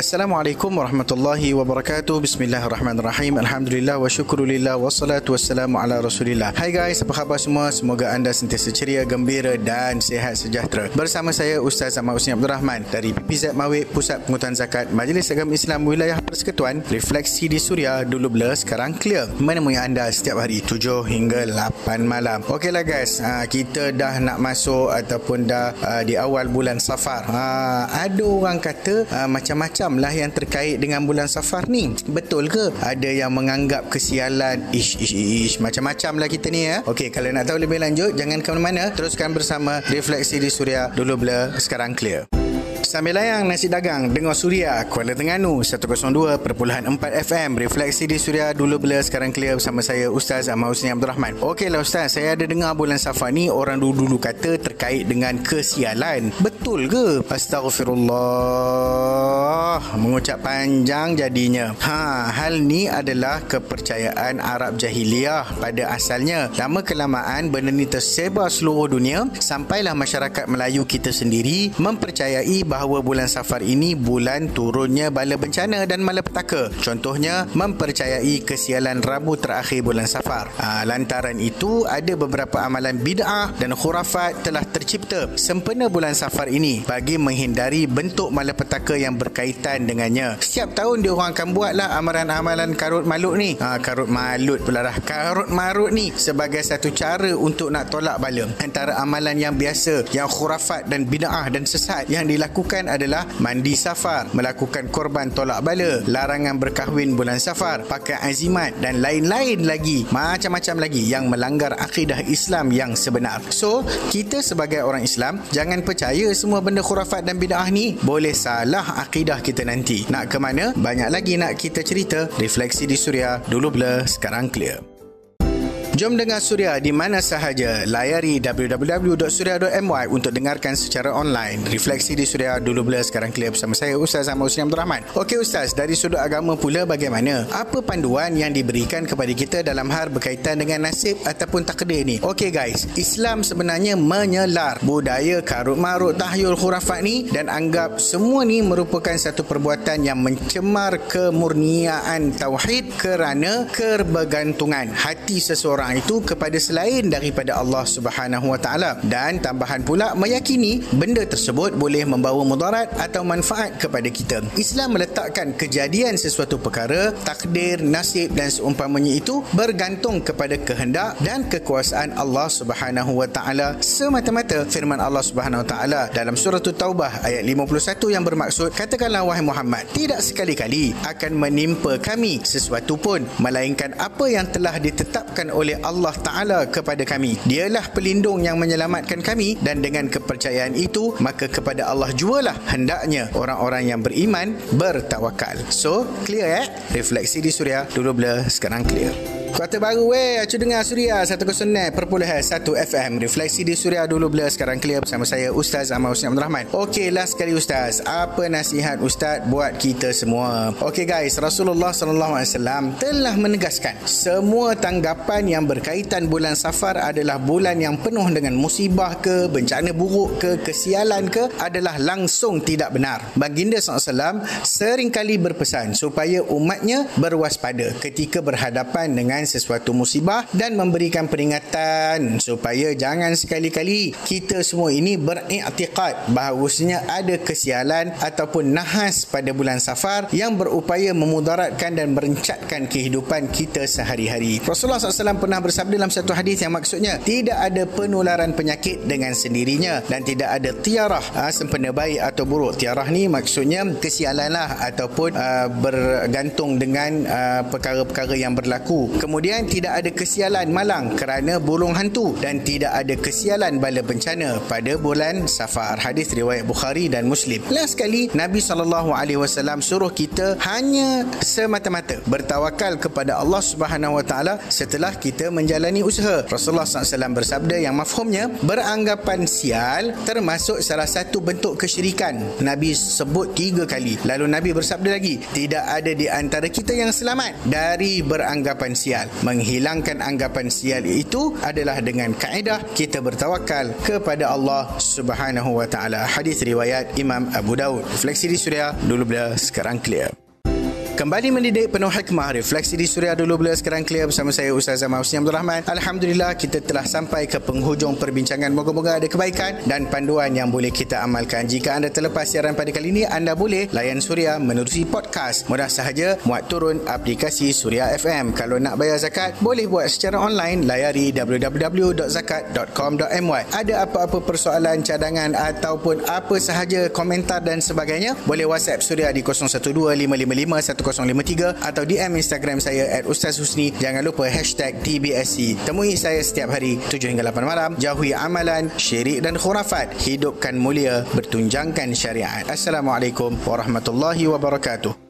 Assalamualaikum warahmatullahi wabarakatuh. Bismillahirrahmanirrahim. Alhamdulillah wa syukurulillah wassalatu wassalamu ala Rasulillah. Hai guys, apa khabar semua? Semoga anda sentiasa ceria, gembira dan sihat sejahtera. Bersama saya Ustaz Ahmad Husni Abdul Rahman dari PPZ Mawik Pusat Pengutuan Zakat Majlis Agama Islam Wilayah Persekutuan. Refleksi di Suria dulu blur sekarang clear. Menemui anda setiap hari 7 hingga 8 malam. Okeylah guys, ah, kita dah nak masuk ataupun dah ah, di awal bulan Safar. Ah, ada orang kata macam-macam lah yang terkait dengan bulan safar ni. Betul ke? Ada yang menganggap kesialan. Ish, ish, ish. Macam-macam lah kita ni ya. Okey, kalau nak tahu lebih lanjut, jangan ke mana-mana. Teruskan bersama Refleksi di Suria. Dulu blur, sekarang clear. Sambil layang nasi dagang Dengar Suria Kuala Tengganu 102.4 FM Refleksi di Suria Dulu bila sekarang clear Bersama saya Ustaz Ahmad Husni Abdul Rahman Okeylah Ustaz Saya ada dengar bulan Safar ni Orang dulu-dulu kata Terkait dengan kesialan. Betul ke? Astagfirullah Mengucap panjang jadinya. Ha, Hal ni adalah Kepercayaan Arab Jahiliyah Pada asalnya. Lama kelamaan Benda ni tersebar seluruh dunia Sampailah masyarakat Melayu kita sendiri Mempercayai bahawa bulan Safar ini bulan turunnya bala bencana dan malapetaka. Contohnya, mempercayai kesialan Rabu terakhir bulan Safar. Ha, lantaran itu, ada beberapa amalan bid'ah dan khurafat telah tercipta sempena bulan Safar ini bagi menghindari bentuk malapetaka yang berkaitan dengannya. Setiap tahun dia orang akan buatlah amalan-amalan karut malut ni. Ha, karut malut pula dah. Karut marut ni sebagai satu cara untuk nak tolak bala. Antara amalan yang biasa, yang khurafat dan bid'ah dan sesat yang dilakukan lakukan adalah mandi safar, melakukan korban tolak bala, larangan berkahwin bulan safar, pakai azimat dan lain-lain lagi, macam-macam lagi yang melanggar akidah Islam yang sebenar. So, kita sebagai orang Islam, jangan percaya semua benda khurafat dan bid'ah ni boleh salah akidah kita nanti. Nak ke mana? Banyak lagi nak kita cerita. Refleksi di Suria, dulu blur, sekarang clear. Jom dengar Suria di mana sahaja. Layari www.suria.my untuk dengarkan secara online. Refleksi di Suria dulu bila sekarang clear bersama saya Ustaz Ahmad Husni Abdul Rahman. Okey Ustaz, dari sudut agama pula bagaimana? Apa panduan yang diberikan kepada kita dalam hal berkaitan dengan nasib ataupun takdir ni? Okey guys, Islam sebenarnya menyelar budaya karut marut tahyul khurafat ni dan anggap semua ni merupakan satu perbuatan yang mencemar kemurniaan tauhid kerana kebergantungan hati seseorang orang itu kepada selain daripada Allah Subhanahu Wa Taala dan tambahan pula meyakini benda tersebut boleh membawa mudarat atau manfaat kepada kita. Islam meletakkan kejadian sesuatu perkara, takdir, nasib dan seumpamanya itu bergantung kepada kehendak dan kekuasaan Allah Subhanahu Wa Taala semata-mata firman Allah Subhanahu Wa Taala dalam surah Taubah ayat 51 yang bermaksud katakanlah wahai Muhammad tidak sekali-kali akan menimpa kami sesuatu pun melainkan apa yang telah ditetapkan oleh Allah Ta'ala kepada kami. Dialah pelindung yang menyelamatkan kami dan dengan kepercayaan itu, maka kepada Allah jualah hendaknya orang-orang yang beriman bertawakal. So, clear eh? Refleksi di Suria, dulu bila sekarang clear. Kuartal baru weh Acu dengar Suria 101.1 FM Refleksi di Suria dulu bila Sekarang clear bersama saya Ustaz Ahmad Husni Abdul Rahman. Okey last sekali Ustaz. Apa nasihat Ustaz buat kita semua? Okey guys Rasulullah SAW telah menegaskan Semua tanggapan yang berkaitan bulan safar Adalah bulan yang penuh dengan musibah ke Bencana buruk ke Kesialan ke Adalah langsung tidak benar. Baginda SAW seringkali berpesan Supaya umatnya berwaspada Ketika berhadapan dengan dengan sesuatu musibah dan memberikan peringatan supaya jangan sekali-kali kita semua ini beriktikad bahawasanya ada kesialan ataupun nahas pada bulan safar yang berupaya memudaratkan dan merencatkan kehidupan kita sehari-hari. Rasulullah SAW pernah bersabda dalam satu hadis yang maksudnya tidak ada penularan penyakit dengan sendirinya dan tidak ada tiarah ha, sempena baik atau buruk. Tiarah ni maksudnya kesialan lah ataupun uh, bergantung dengan uh, perkara-perkara yang berlaku. Kemudian Kemudian tidak ada kesialan malang kerana burung hantu dan tidak ada kesialan bala bencana pada bulan Safar. Hadis riwayat Bukhari dan Muslim. Last sekali Nabi saw suruh kita hanya semata-mata bertawakal kepada Allah Subhanahu Wa Taala setelah kita menjalani usaha. Rasulullah SAW bersabda yang mafhumnya beranggapan sial termasuk salah satu bentuk kesyirikan. Nabi sebut tiga kali. Lalu Nabi bersabda lagi, tidak ada di antara kita yang selamat dari beranggapan sial sial. Menghilangkan anggapan sial itu adalah dengan kaedah kita bertawakal kepada Allah Subhanahu wa taala. Hadis riwayat Imam Abu Daud. Fleksi di Suria dulu bila sekarang clear. Kembali mendidik penuh hikmah Refleksi di Suria dulu bila sekarang clear bersama saya Ustaz Zaman Husni Abdul Rahman. Alhamdulillah kita telah sampai ke penghujung perbincangan. Moga-moga ada kebaikan dan panduan yang boleh kita amalkan. Jika anda terlepas siaran pada kali ini Anda boleh layan Suria menerusi podcast. Mudah sahaja muat turun aplikasi Suria FM Kalau nak bayar zakat boleh buat secara online. Layari www.zakat.com.my Ada apa-apa persoalan cadangan ataupun apa sahaja komentar dan sebagainya Boleh whatsapp Suria di 012 555 053 atau DM Instagram saya at Ustaz Husni. Jangan lupa hashtag TBSC. Temui saya setiap hari 7 hingga 8 malam. Jauhi amalan, syirik dan khurafat. Hidupkan mulia, bertunjangkan syariat. Assalamualaikum warahmatullahi wabarakatuh.